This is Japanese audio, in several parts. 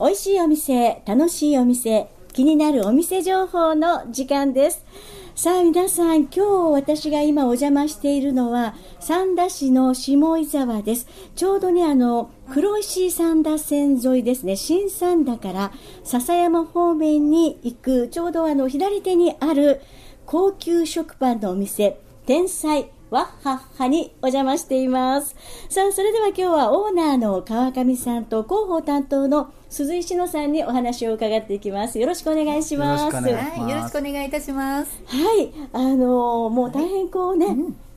美味しいお店、楽しいお店、気になるお店情報の時間です。さあ皆さん、今日私が今お邪魔しているのは、三田市の下井沢です。ちょうどね、あの、黒石三田線沿いですね、新三田から笹山方面に行く、ちょうどあの、左手にある高級食パンのお店、天才わっはっはにお邪魔しています。さあ、それでは今日はオーナーの川上さんと広報担当の鈴井志乃さんにお話を伺っていきます。よろしくお願いします。よろしくお願いしますはい、よろしくお願いいたします。はい、あのーもう大変こうね、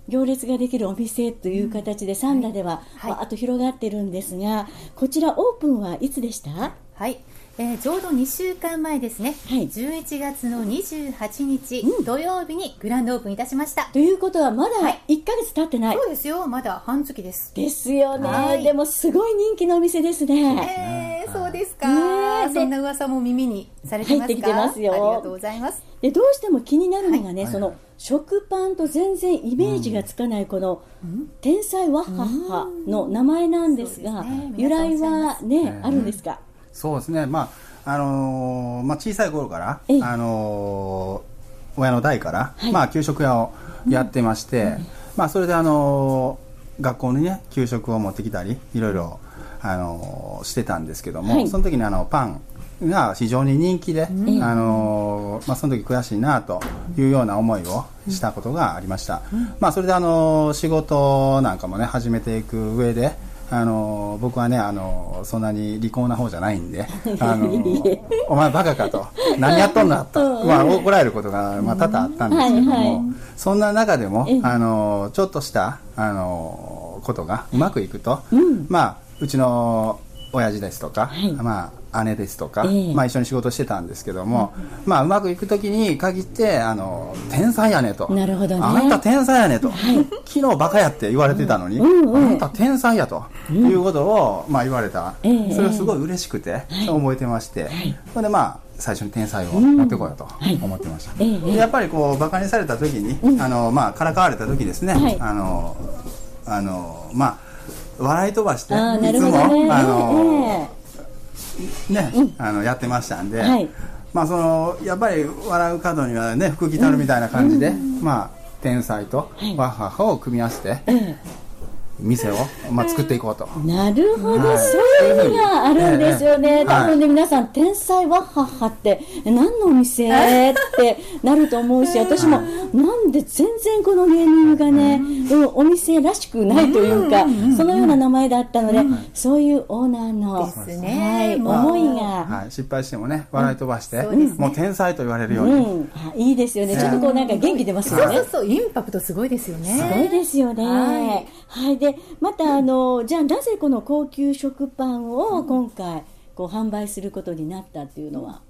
行列ができるお店という形で三田では、はいわーっと広がってるんですが、こちらオープンはいつでした？はい、えーちょうど2週間前ですね、はい。11月の28日、うん。土曜日にグランドオープンいたしました。ということはまだはい。1ヶ月経ってない。そうですよ、まだ半月です。ですよね、はい。でもすごい人気のお店ですね。えー、そうですか、そんな噂も耳にされてますか入ってきてますよ。ありがとうございます。でどうしても気になるのがね、はい。その食パンと全然イメージがつかないこの、天才ワッハッハの名前なんですが、そうですね。由来はね、ねあるんですか、そうですね、まああのーまあ、小さい頃から、ええ。あのー親の代から、はい。まあ、給食屋をやってまして、まあ、それで、あのー学校にね給食を持ってきたりいろいろ、あのーしてたんですけども、はい。その時にあのパンが非常に人気で、ん。あのーまあ、その時悔しいなというような思いをしたことがありました、まあ、それで、あのー仕事なんかもね始めていく上であの僕はねあのそんなに利口な方じゃないんで あのお前バカかと。何やっとんだと、まあ、怒られることが、まあ、多々あったんですけども、はいはい。そんな中でもええ。あのちょっとしたあのことがうまくいくと、うん。まあ、うちの親父ですとか、はい。まあ、姉ですとか、ええ。まあ、一緒に仕事してたんですけども、まあ、うまくいく時に限ってあの天才やねと。なるほどね。あんた天才やねと、昨日バカやって言われてたのに、うんうん。あんた天才やと、いうことを、まあ、言われた、ええ。それはすごい嬉しくて、覚えてまして、い。それでまあ最初に天才を持ってこようとはい。思ってました、ええ。でやっぱりこうバカにされた時に、あのまあからかわれた時ですね、はい。あのあのまあ笑い飛ばしていつも、あのえね、あのやってましたんで、はい。まあそのやっぱり笑う角にはね福来たるみたいな感じで、まあ天才とはい。ワッハッハを組み合わせてえ店を、まあ、作っていこうと。えなるほど、はいそういう意味があるんですよね、ええ多分ね、皆さん、天才ワッハッハって、え何のお店ってなると思うし、私も、なんで全然このネーミングがね、うんお店らしくないというか、そのような名前だったので、そういうオーナーの、ねはい、思いが。はい、失敗してもね笑い飛ばして、もう天才と言われるように、うん、あいいですよね。ちょっとこうなんか元気出ますよねそうそう。そう、インパクトすごいですよね。すごいですよね。ははいい。で、また、あの、じゃあ、なぜこの高級食パンを今回、こう販売することになったっていうのは？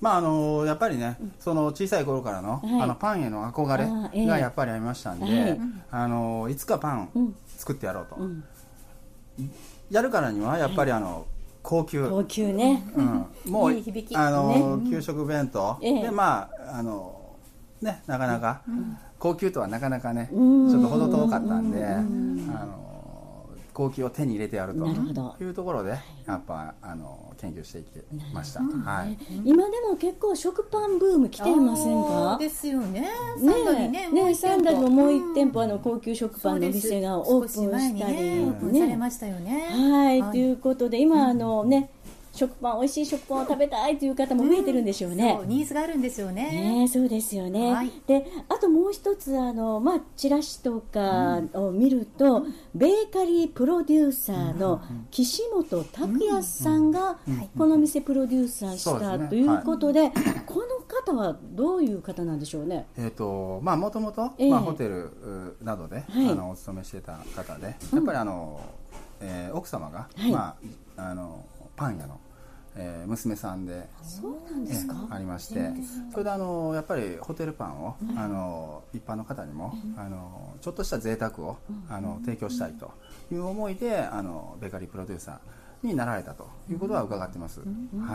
まああのやっぱりね、その小さい頃からの,、はい。あのパンへの憧れがやっぱりありましたんで、はい。あのいつかパンうん。作ってやろうと、ん。やるからにはやっぱりあの高級、高級ね。うん、もうあの、給食弁当、ええ。でまああのねなかなか、高級とはなかなかねちうん。ょっと程遠かったんで、あの高級を手に入れてやるとなるほど。いうところでやっぱあの研究していきました、はい。今でも結構食パンブーム来ていませんか？ですよね。サンドにね、ねサンダにももう一店舗あの高級食パンのお店がオープンしたり。ね、オープンされましたよね。はい、ということで今あのね食パン美味しい食パンを食べたいという方も増えてるんでしょうね。そうニーズがあるんですよね。ね、そうですよね、はい。であともう一つあの、まあ、チラシとかを見ると、ベーカリープロデューサーの岸本拓也さんがこの店プロデューサーしたということでこの方はどういう方なんでしょうね？えーとまあ、もともと、ええ。まあ、ホテルうなどで、はい。あのお勤めしてた方で、やっぱりあの、えー奥様が、はい。まあ、あのパン屋の、えー娘さんでそうなんですか、ええありましてそれであのやっぱりホテルパンを、あの一般の方にも、あのちょっとした贅沢を、あの提供したいという思いであのベーカリープロデューサーになられたということは伺ってます、は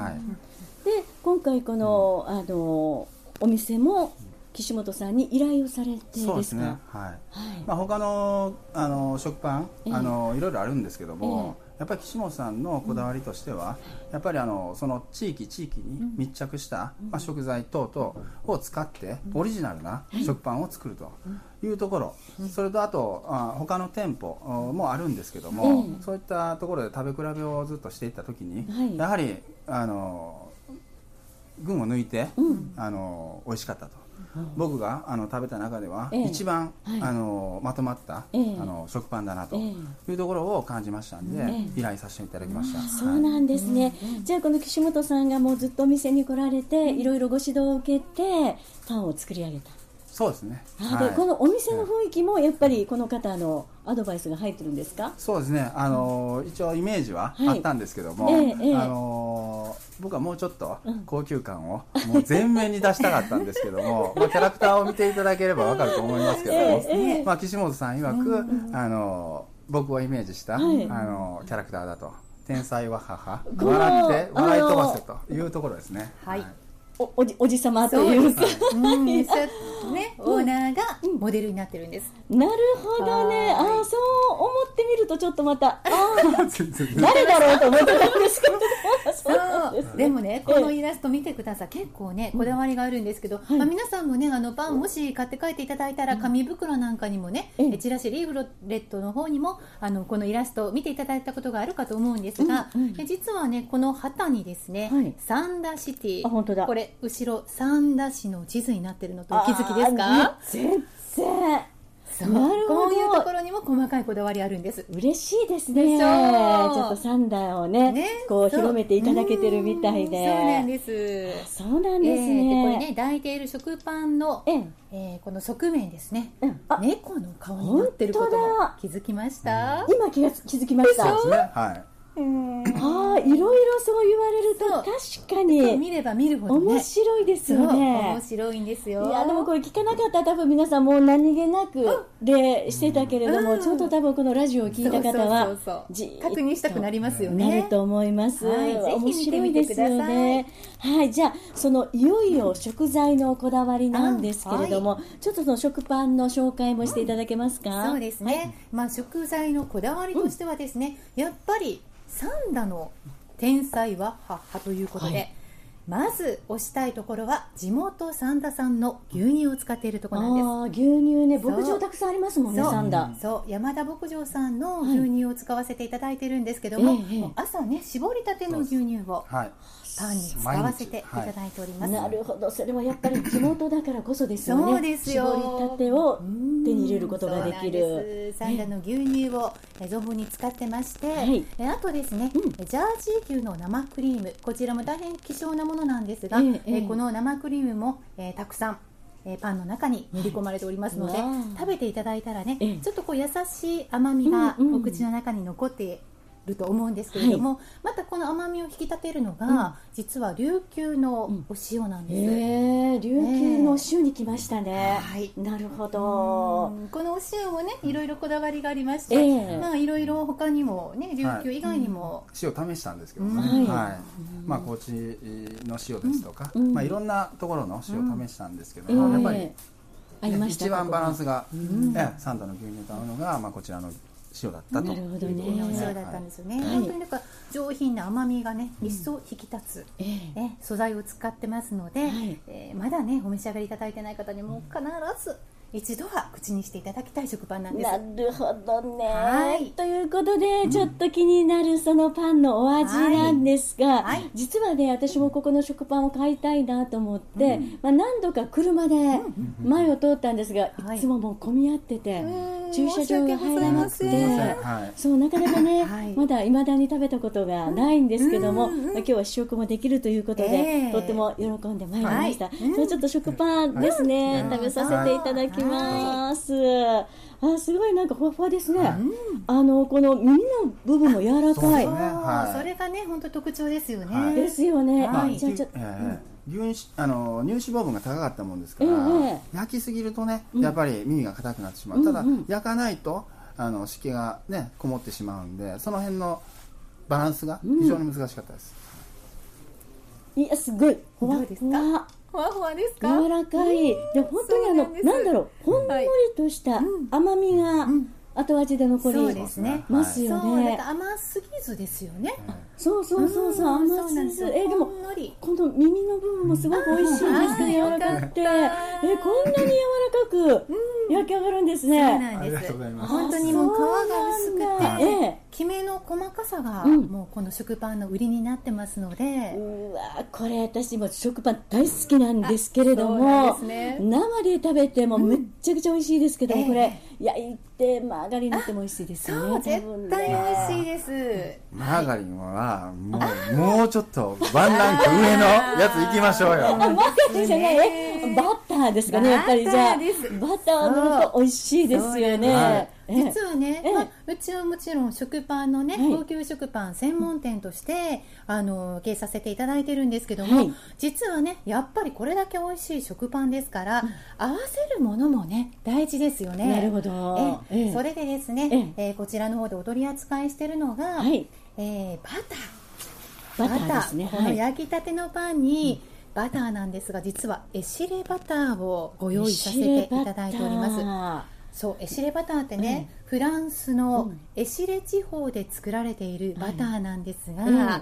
い。で今回この,、あのお店も岸本さんに依頼をされてそうですすね。はい。はい。まあ、他のあの食パンええ。あのいろいろあるんですけども、やっぱり岸本さんのこだわりとしては、やっぱりあのその地域地域に密着した、まあ、食材等々を使ってオリジナルな食パンを作るというところ、それとあとあ他の店舗あもあるんですけども、ええそういったところで食べ比べをずっとしていった時に、はい。やはりあの群を抜いて、うん。あの美味しかったと。僕があの食べた中では、ええ。一番、はい。あのまとまった、ええ。あの食パンだなとえいうところを感じましたんで、ええ。依頼させていただきました。そうなんですね、じゃあこの岸本さんがもうずっとお店に来られて、いろいろご指導を受けてパンを作り上げた、そうですね。あはい。でこのお店の雰囲気もやっぱりこの方のアドバイスが入ってるんですか？そうですね。あの一応イメージははい。あったんですけども、ええええ。あの僕はもうちょっとうん。高級感をもう全面に出したかったんですけども、まあキャラクターを見ていただければわかると思いますけども、まあ岸本さん曰く、あの僕をイメージした、はい。あのキャラクターだと。天才は母、笑って笑い飛ばせというところですね。はい。おおじおじさまという。かうん、ね、オーナーがモデルになってるんです。なるほどね。はい。ああそう思ってみるとちょっとまたああ 誰だろうと思ってたんですけどですそうでもね、このイラスト見てください。結構ね、こだわりがあるんですけど、まあ、皆さんもね、あのパンもし買って帰っていただいたら、紙袋なんかにもね、ええ。チラシリーフレットの方にも、あのこのイラストを見ていただいたことがあるかと思うんですが、うんうん。え実はね、この旗にですね、はい。サンダシティ、あ本当だ。これ後ろ三田市の地図になってるのとお気づきですか？全然そう。なるほど。こういうところにも細かいこだわりあるんです。嬉しいですね。でしょう。ちょっとサンダーをねねこう。そう広めていただけてるみたいで。そうなんです。そうなんですえーでこれねね抱いている食パンの、ええ。えーこの側面ですね、うん。あ猫の顔になってることも気づきました、今気がつ気づきました。そうですね。はい。うん。ああいろいろそう言われると確かに見れば見るほどね。面白いですよね。面白いんですよ。いやでもこれ聞かなかった。ら多分皆さんもう何気なくでしてたけれども、うん。ちょっと多分このラジオを聞いた方は確認したくなりますよね。なると思います、はい面白いですよね。はいじゃあそのいよいよ食材のこだわりなんですけれども、ちょっとその食パンの紹介もしていただけますか、そうですね、まあ、食材のこだわりとしてはですね、やっぱり三田の天才は母ということで、はい。まず推したいところは地元三田産の牛乳を使っているところなんです。ああ牛乳ね牧場たくさんありますもんねそう。サンダそう。山田牧場さんの牛乳を使わせていただいてるんですけども、ええ。もう朝ね絞りたての牛乳を。はい。パンに使わせていただいております、なるほど。それはやっぱり地元だからこそですよね。そうですよ。絞りたてを手に入れることができる。サンダの牛乳をえ存分に使ってまして、はい。えあとですね、うん。ジャージー牛の生クリーム。こちらも大変希少なものなんですが、えええええ。この生クリームも、えーたくさんえーパンの中に練り込まれておりますので、食べていただいたらね、ええ。ちょっとこう優しい甘みがお口の中に残ってると思うんですけれども、またこの甘みを引き立てるのが、実は琉球のお塩なんです、ええ琉球の塩に来ましたね、はい。なるほど。うん。このお塩もねいろいろこだわりがありまして、ええ。まあいろいろ他にもね琉球以外にも、塩試したんですけどね、うん。はい。まあ高知の塩ですとか、うん。まあいろんなところの塩を試したんですけどええ。も、やっぱり、合いました一番バランスがが、ええサンダの牛乳と合うのが、まあこちらの塩だったと。なるほどね。塩だったんですよね、はい。本当になんか上品な甘みがね一層引き立つ、ええ。ね、素材を使ってますので、はい。えーまだねお召し上がりいただいてない方にも必ず一度は口にしていただきたい食パンなんです。なるほどね、はい。ということで、ちょっと気になるそのパンのお味なんですが、はい。はい。実はね私もここの食パンを買いたいなと思って、まあ、何度か車で前を通ったんですが、はい。いつももう混み合ってて、うん。駐車場が入らなくて。そうなかなかね、はい。まだいまだに食べたことがないんですけども、うん。うん。まあ今日は試食もできるということで、ええ。とっても喜んでまいりました、はい。うん。それちょっと食パンですね、はい。食べさせていただきます、あすごいなんかふわふわですね、あのこの耳の部分も柔らかい、そうですね。はい。それがね本当特徴ですよね、はい。ですよね、はい。あじゃあちょっあの乳脂肪分が高かったもんですから、ええ焼きすぎるとねやっぱり耳が硬くなってしまう、ただ焼かないとあの湿気がねこもってしまうんでその辺のバランスが非常に難しかったです、いやすごい。ふわどうですふわふわふわですか？柔らかい。で本当にあのなんだろう。ほんのりとした甘みがん。後味で残りそうですね。ますよそうだね甘すぎずですよね、そうそうそうそううん。甘すぎず。えでもほんのり。この耳の部分もすごく美味しいんですけど柔らかくて。えこんなに柔らかく焼き上がるんですそうねなんです。ありがとうございます。本当にもう皮が薄くて、きめの細かさが、うん。もうこの食パンの売りになってますので、うわこれ私も食パン大好きなんですけれどもね。生で食べてもめっちゃくちゃ美味しいですけども、ええ。これ焼いてマーガリン塗っても美味しいですよね絶対美味しいです、マーガリンはもうもうちょっとワンランク上のやつ行きましょうよ。あマーガリンじゃない？えバターですかねやっぱり。じゃあバターです。バター塗ると美味しいですよね、実はね、ええ。まあ、うちはもちろん食パンのね、はい。高級食パン専門店として、あの経営させていただいてるんですけども、はい。実はねやっぱりこれだけ美味しい食パンですから、合わせるものもね大事ですよね。なるほど。えそれでですね、ええ。ーこちらの方でお取り扱いしてるのが、はい。えーバター。バターですね。このはい。焼きたてのパンに、バターなんですが実はエシレバターをご用意させていただいておりますそうエシレバターってね、フランスのエシレ地方で作られているバターなんですが、はい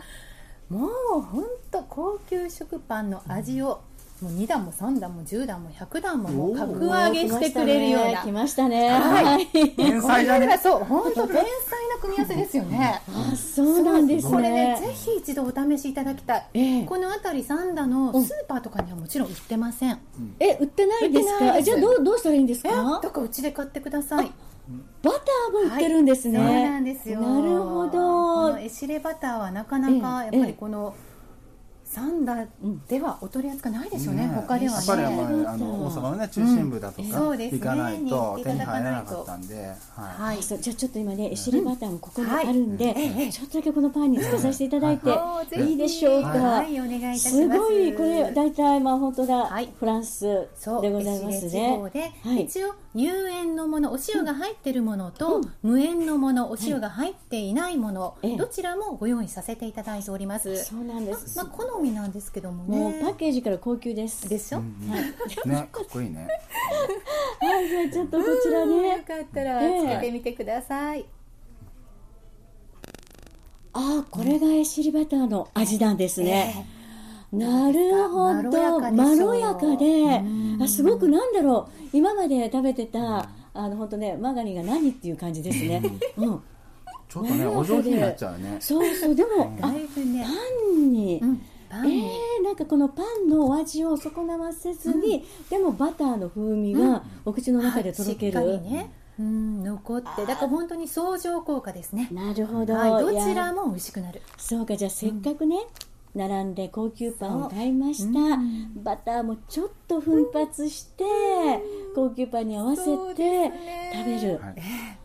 もう本当高級食パンの味を、もう2段も3段も10段も100段ももう格上げしてくれるような。来ましたね。はい。はい。天才だね。これはそう本当天才な組み合わせですよね。あそう。なんですね。これねぜひ一度お試しいただきたい、ええ。この辺り三田のスーパーとかにはもちろん売ってません、え売ってないですか？じゃあどうどうしたらいいんですえかだからうちで買ってください。バターも売ってるんですね、そうなんですよ。なるほこどのエシレバターはなかなかやっええ。ぱりこのサンダではお取り扱いないでしょうね、ね他ではやっぱりあねのあの大阪のね中心部だとかそうです。ね行かないと手に入らなかったんで、はい。はい。そうじゃあちょっと今ねエシレバターもここにあるんで、はいええちょっとだけこのパンにつけさせていただいて、はい。いいでしょうか、はい。お願いいたします。すごいこれ大体まあ本当だ、はい。フランスそうでございますエシレ地方ねで、はい。一応有塩のものお塩が入ってるものと、無塩のものお塩が入っていないもの、どちらもご用意させていただいておりますそうなんです、まあ好みなんですけどもねもうパッケージから高級ですでしょ、ねかっこいいねはいじゃあちょっとこちらねよかったらつけてみてください、ああこれがエシレバターの味なんですね、なるほまろどやかでしょまろやかで。あすごくなんだろう。今まで食べてたあの本当ねマーガリンが何っていう感じですね、うん、ちょっとねお上品になっちゃうね。そうそう。でもあだいぶね。パンに、うんパンに、えー、なんかこのパンのお味を損なわせずに、でもバターの風味がお口の中でとろける、はいしっかりね、うん、残ってだから本当に相乗効果ですね。なるほど、はい、どちらも美味しくなる。そうかじゃあせっかくね、並んで高級パンを買いました、バターもちょっと奮発して、高級パンに合わせて食べる、はい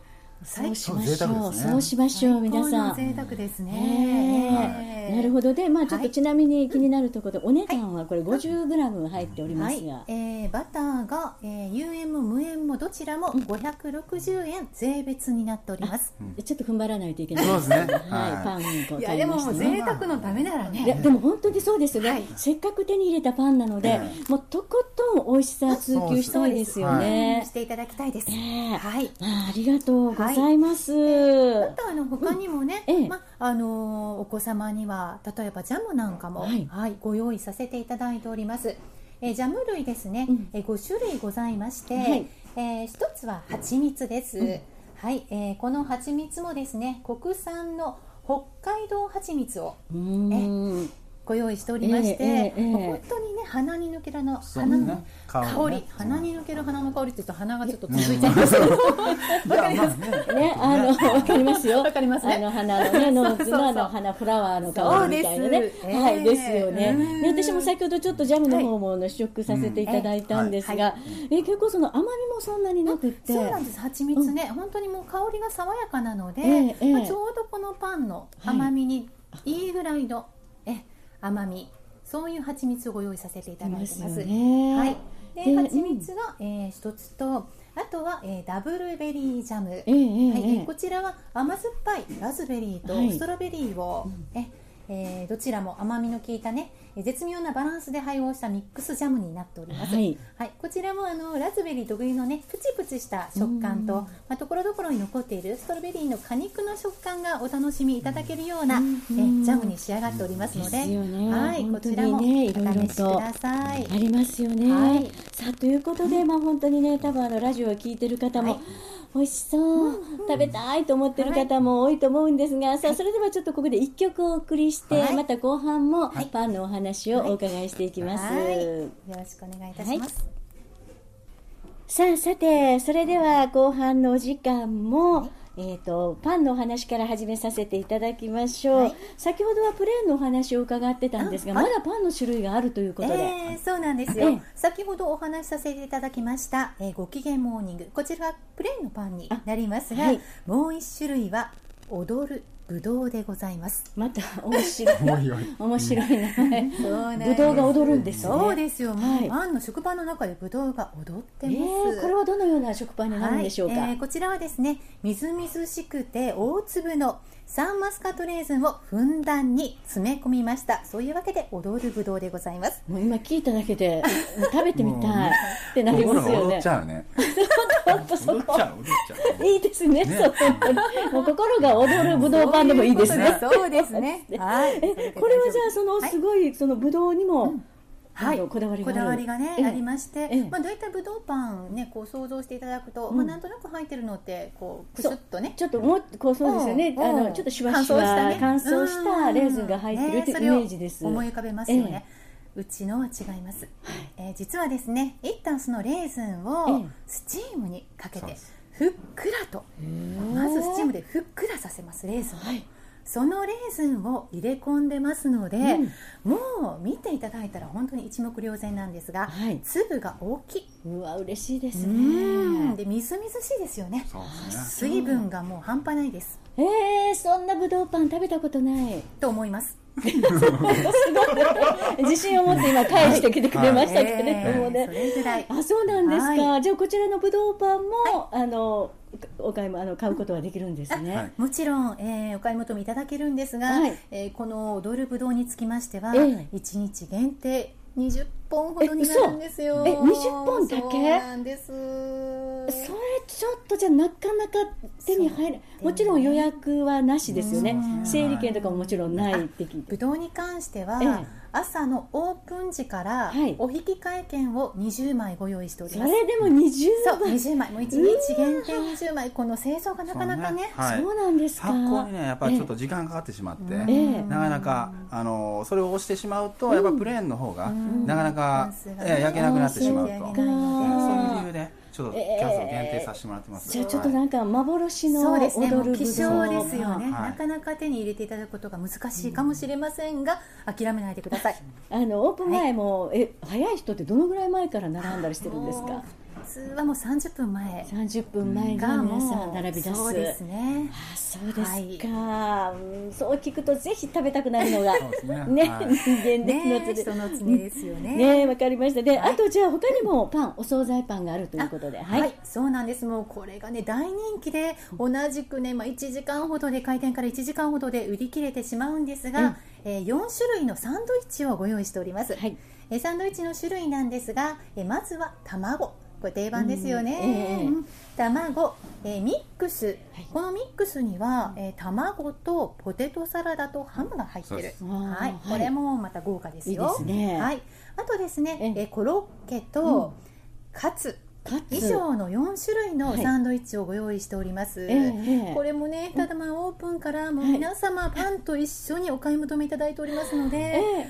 そうしましょう、そうしましょう皆さん。贅沢ですね。なるほど。で、まあ、ちょっとはい。ちなみに気になるところで、お値段はこれ 50g 入っておりまはい。すが、、えーバターが、えー有塩も無塩もどちらも560円税別になっております、ちょっと踏ん張らないといけない。そうですね。はい、はい。パンをいや買いましたでも贅沢のためならいやねでも本当にそうですよね、はい。せっかく手に入れたパンなので、え。もうとことん美味しさ追求したいですよね。し。ていただきたいです、ねえ。はい。あありがとうございます。バターの他にもね、うん。ええ。まあのーお子様には例えばジャムなんかも、ははいいご用意させていただいております。えージャム類ですね、うん。えー5種類ございまして、はい。えー一つは蜂蜜です、はい、えーこの蜂蜜もですね国産の北海道蜂蜜をうーんご用意しておりまして、ええええええ。もう本当にね鼻に抜けるあの鼻のね香りね鼻に抜ける花の香りって言うと鼻がちょっと続いちゃいますけど、いやまあね。ね、あの、わかりますよ。わかりますね。あの、花のね、ノーズのあの、花、フラワーの香りみたいなね。はい、ええ。ですよね。うん。で、私も先ほどちょっとジャムの方も試食させていただいたんですうんが、え、結構その甘みもそんなになくって。そうなんです。蜂蜜ね、本当にもう香りが爽やかなので、まあ、ちょうどこのパンの甘みにい。いぐらいの、え甘みそういう蜂蜜をご用意させていただいてます。ですはい、でで蜂蜜が、えー一つとあとは、えーダブルベリージャム、ええええはいええ。こちらは甘酸っぱいラズベリーとはい。ストロベリーを、ええーどちらも甘みの効いたねえー絶妙なバランスで配合したミックスジャムになっております、はい。こちらもあのラズベリー特有のねプチプチした食感と、まあ、ところどころに残っているストロベリーの果肉の食感がお楽しみいただけるような、えージャムに仕上がっておりますので、ね。はい、こちらもお試しください。ありますよね。はい。さあということで、まあ本当にね多分あのラジオを聞いてる方も、はい。美味しそう、食べたいと思ってる方も多いと思うんですが、さあそれではちょっとここで一曲お送りして、はい。また後半もパンのお話をお伺いしていきます。はい。よろしくお願いいたします、さあさてそれでは後半のお時間も、えー、とパンのお話から始めさせていただきましょう、はい。先ほどはプレーンのお話を伺ってたんですが、まだパンの種類があるということで、えーそうなんですよ、ええ。先ほどお話しさせていただきました、えーご機嫌モーニング。こちらはプレーンのパンになりますが、あはい。もう一種類は踊るぶどうでございます。また面白い。おいおい。面白い名前そうなん。ぶどうが踊るんですね。そうですよ。もう、はい。パンの食パンの中でぶどうが踊ってえます、ー、これはどのような食パンになるんでしょうか、はい。えーこちらはですねみずみずしくて大粒のサンマスカットレーズンをふんだんに詰め込みました。そういうわけで踊るぶどうでございます。もう今聞いただけで食べてみたい。ってなりますよね。心が踊っちゃうね。本当そこ。踊っちゃう踊っちゃう。いいですね。そう。もう心が踊るぶどうパンでもいいですねそうですね。はい。えこれはじゃあそのはい。すごいそのぶどうにも、はい、こだわりがある。こだわりがね、ええ。ありまして、ええ。まあ大体ぶどうパンねこう想像していただくと、うん。まあなんとなく入ってるのってこうくすっとね。ちょっともうこうそうですよね。あのちょっとシュワシュワ乾燥したね。乾燥したレーズンが入ってるというイメージです、思い浮かべますよね、うちのは違います、えー実はですね一旦そのレーズンをええ。スチームにかけてふっくらと。まずスチームでふっくらさせますレーズンを、そのレーズンを入れ込んでますので、もう見ていただいたら本当に一目瞭然なんですが、はい。粒が大きい、うわ嬉しいですうん。ねでみずみずしいですよね。ね。水分がもう半端ないです。えー、そんなぶどうパン食べたことない。と思います 自信を持って今返してきてくれましたけれどもね、あそうなんですか、はじゃあこちらのぶどうパンも、あのお買いもあの買うことができるんですね、はい。もちろん、えーお買い求めいただけるんですが、はい。えーこの踊るぶどうにつきましては、ええ。1日限定20本ほどになるんですよ。え嘘え20本だけ？そうなんです。それちょっとじゃなかなか手に入る。そうもちろん予約はなしですよね。うん。整理券とかももちろんないって聞いて。ぶどうに関しては、ええ。朝のオープン時からはい。お引き換え券を20枚ご用意しておりそます、れでも20そう枚20枚。もう1日限定20枚。この清掃がなかなかね。はい。そうなんですか。発酵にねやっぱりちょっと時間かかってしまって、ええ。なかなかあのそれを押してしまうと、やっぱプレーンの方が、なかなか、うんええ焼けなくなってしまうと、そういう理由でちょっとキャンセル限定させてもらってます、じゃあちょっとなんか幻のそうですね希少ですよね、はい。なかなか手に入れていただくことが難しいかもしれませんが、諦めないでください。あのオープン前も、え早い人ってどのぐらい前から並んだりしてるんですか？普通はもう30分前30分前が皆さん並び出す。そうですね。あそうですはい。か、うんそう聞くとぜひ食べたくなるのがね。ねはい。人間ですので。ね人の常ですよね。ねわかりました。で、はい。あとじゃあ他にもパンお惣菜パンがあるということでは、はいい、そうなんです。もうこれがね大人気で同じくね、まあ、1時間ほどで開店から1時間ほどで売り切れてしまうんですが、えー4種類のサンドイッチをご用意しております、はい。えーサンドイッチの種類なんですが、えーまずは卵これ定番ですよね、うん。ええ。うん卵、えーミックス、はい。このミックスには、えー卵とポテトサラダとハムが入ってる。はい。はい。これもまた豪華ですよ。ね。はい、あとですね、ええ。えーコロッケとカツ、以上の4種類のはい。サンドイッチをご用意しております、ええこれもねただまあオープンからもう皆様パンと一緒にお買い求めいただいておりますので、え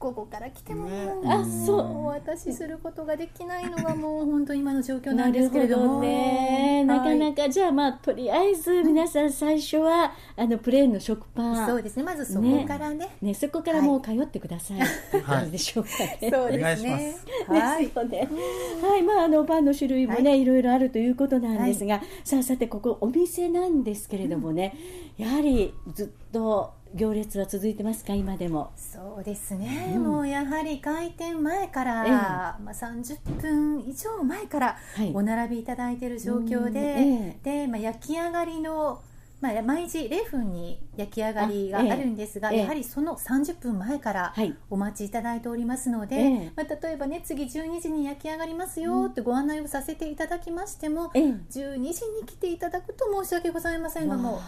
ここから来ても、ね。あそう。お渡しすることができないのがもう本当に今の状況えなんですけれども。なるほどね。なかなかかじゃあまあとりあえず皆さん最初はあのプレーンの食パン。そうですね。まずそこからね。ね、そこからもう通ってください、っていう感じでしょうかね。そうお願いしです。ねますはい。ですよね。はい、まあ、あのパンの種類もね、い、ろいろあるということなんですが、さあ、さて、ここお店なんですけれどもね。やはりずっと行列は続いてますか、今でも。そうですね、もうやはり開店前から、ええ。まあ、30分以上前からはい。お並びいただいている状況で、うんえでまあ、焼き上がりのまあ、毎時0分に焼き上がりがあるんですが、あええ。やはりその30分前からはい。お待ちいただいておりますので、ええまあ、例えばね次12時に焼き上がりますよってご案内をさせていただきましても、ええ。12時に来ていただくと申し訳ございませんがもう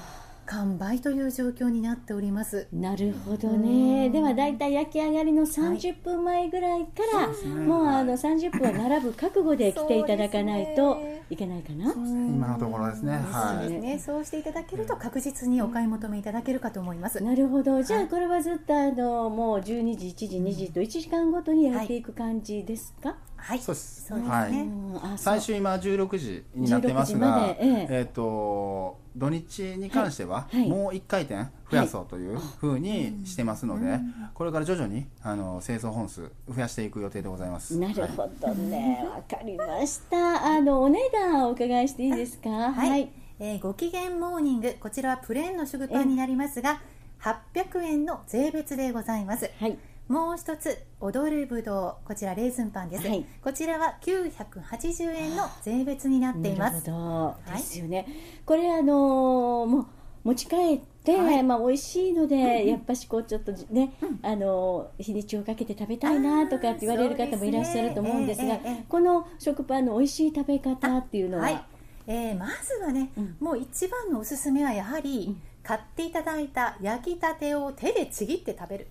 完売という状況になっております。なるほどね。ではだいたい焼き上がりの30分前ぐらいから、もうあの30分は並ぶ覚悟で来ていただかないといけないかな。今のところですね。はい。ね、そうしていただけると確実にお買い求めいただけるかと思います。なるほど。じゃあこれはずっとあのもう12時、1時、2時と1時間ごとにやっていく感じですか？はい、そうですそうですね。はい。最終今16時になってます16時まが、でええ。えっ、と土日に関しては、はい。はい。もう1回転増やそうというふうにしてますので、これから徐々にあの製造本数増やしていく予定でございます。なるほどね。わかりました。あのお値段をお伺いしていいですか？はい、えーご機嫌モーニングこちらはプレーンの食パンになりますが800円の税別でございますはい。もう一つ踊るぶどうこちらレーズンパンです、はいこちらは980円の税別になっていますなるほど。いですよね。これあのーもう持ち帰って、はい。まあ美味しいので、やっぱしこうちょっとね、あのー日にちをかけて食べたいなとかって言われる方もいらっしゃると思うんですが、ねええええこの食パンの美味しい食べ方っていうのは、はい、えーまずはね、うん。もう一番のおすすめはやはり、買っていただいた焼きたてを手でちぎって食べる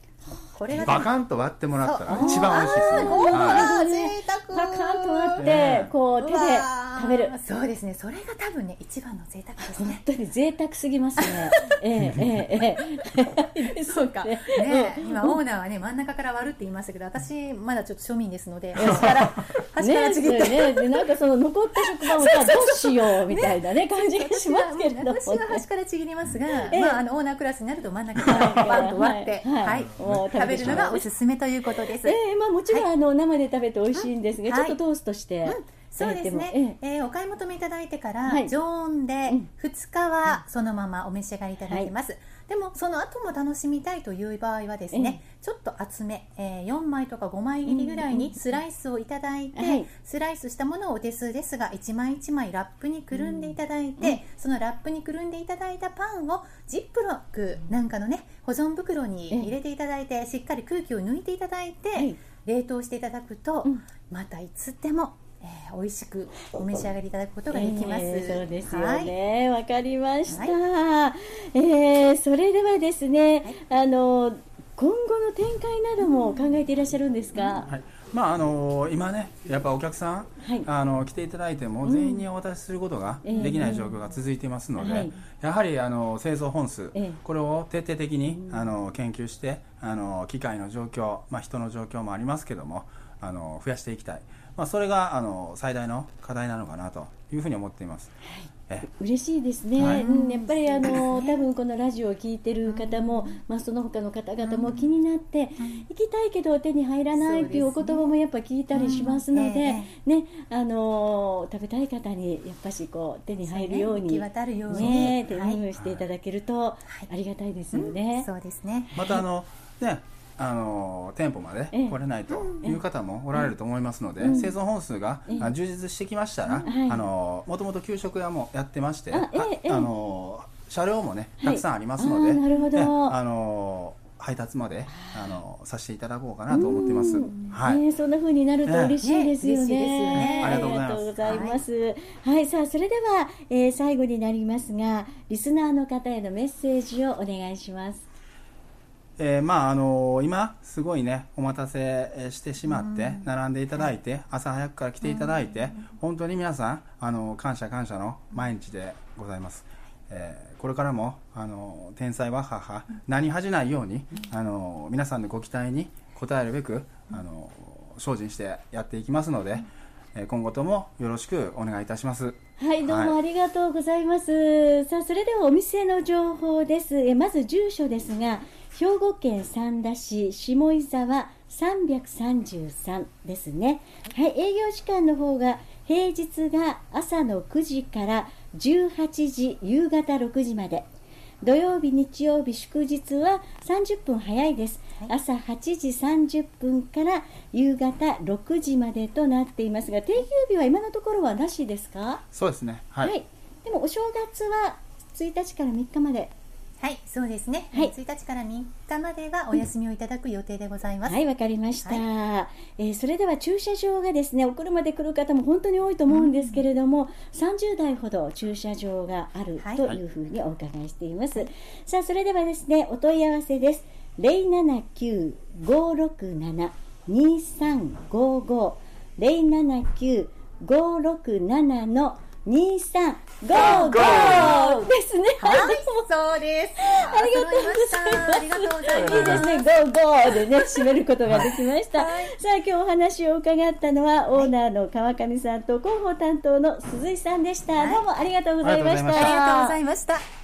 これがバカンと割ってもらったらそう。一番美味しいですね。豪華はい。な贅沢。パカンと割って、ねこう手で食べる。そうですね。それが多分ね一番の贅沢です本ね当に贅沢すぎますね。ええええええ。そうか。ねね、今オーナーはね真ん中から割るって言いましたけど、私まだちょっと庶民ですので、端から端からちぎって。ねねでなんかその残った食パンをさどうしようみたいなね感じがしますけれど私は端からちぎりますが、えまああのオーナークラスになると真ん中からバンと割って、はい。はい。はい。もう食べべるのがおすすめということです。ええまあもちろん、あの生で食べて美味しいんですが、はいちょっとトーストして、そうですええ。ね、えーお買い求めいただいてから、はい。常温でうん。2日はそのままお召し上がりいただけます、でもその後も楽しみたいという場合はですね、ちょっと厚め、えー4枚とか5枚切りぐらいにスライスをいただいて、はい。スライスしたものをお手数ですが1枚1枚ラップにくるんでいただいて、そのラップにくるんでいただいたパンをジップロックなんかのね保存袋に入れていただいてしっかり空気を抜いていただいて、はい。冷凍していただくと、うん。またいつでも、えー美味しくお召し上がりいただくことができます、ええそうですよはい。ねわ、かりました、ええそれではですね、あの今後の展開なども考えていらっしゃるんですか、はい。まああの今ねやっぱお客さん、はい。あの来ていただいても全員にお渡しすることがええできない状況が続いていますので、はい。やはりあの製造本数、ええ。これを徹底的に、あの研究してあの機械の状況、まあ、人の状況もありますけどもあの増やしていきたい、まあ、それがあの最大の課題なのかなというふうに思っています。え嬉しいですね、はい。うん、やっぱりあの多分このラジオを聞いてる方も、まあ、その他の方々も気になって、行きたいけど手に入らないっていうお言葉もやっぱ聞いたりしますので、ねあの食べたい方にやっぱしこう手に入るように、ね渡るように。ね手はい。にしていただけるとありがたいですよね。そうですね。またあの、ねあの店舗までええ。来れないという方もおられると思いますので、うん。製造本数が、充実してきましたら、はい。あのもともと給食屋もやってましてあの車両もねはい。たくさんありますので、なるほど。ねあの配達まであのさせていただこうかなと思っています。うん。はい、ね、そんな風になると嬉しいですよね。ありがとうございます。はい、さあ、それでは、えー最後になりますが、リスナーの方へのメッセージをお願いします。えーまああの今すごいねお待たせえーしてしまって並んでいただいて朝早くから来ていただいて本当に皆さんあの感謝感謝の毎日でございます、えーこれからもあの天才は母何恥じないようにあの皆さんのご期待に応えるべくあの精進してやっていきますので、えー今後ともよろしくお願いいたしますはい、どうもはいありがとうございます。さあ、それではお店の情報です。えまず住所ですが、兵庫県三田市下井沢333ですね。はい、営業時間の方が平日が朝の9時から18時、夕方6時まで。土曜日、日曜日、祝日は30分早いです。朝8時30分から夕方6時までとなっていますが、定休日は今のところはなしですか？そうですね。はい、でもお正月は普1日から3日まで。はい、そうですね。はい。1日から3日まではお休みをいただく予定でございます。はい、わかりました、えーそれでは駐車場がですね、お車で来る方も本当に多いと思うんですけれども、30台ほど駐車場があるはい。というふうにお伺いしています。さあ、それではですね、お問い合わせです。079-567-2355 079-567の2355ですね。はい、そうです。ありがとうございます。ありがとうございます。いいですね、ゴーゴーでね、締めることができました。はいさあ、今日お話を伺ったのは、オーナーの川上さんと広報担当の鈴井さんでした。はいどうも。ありがとうございましたありがとうございました。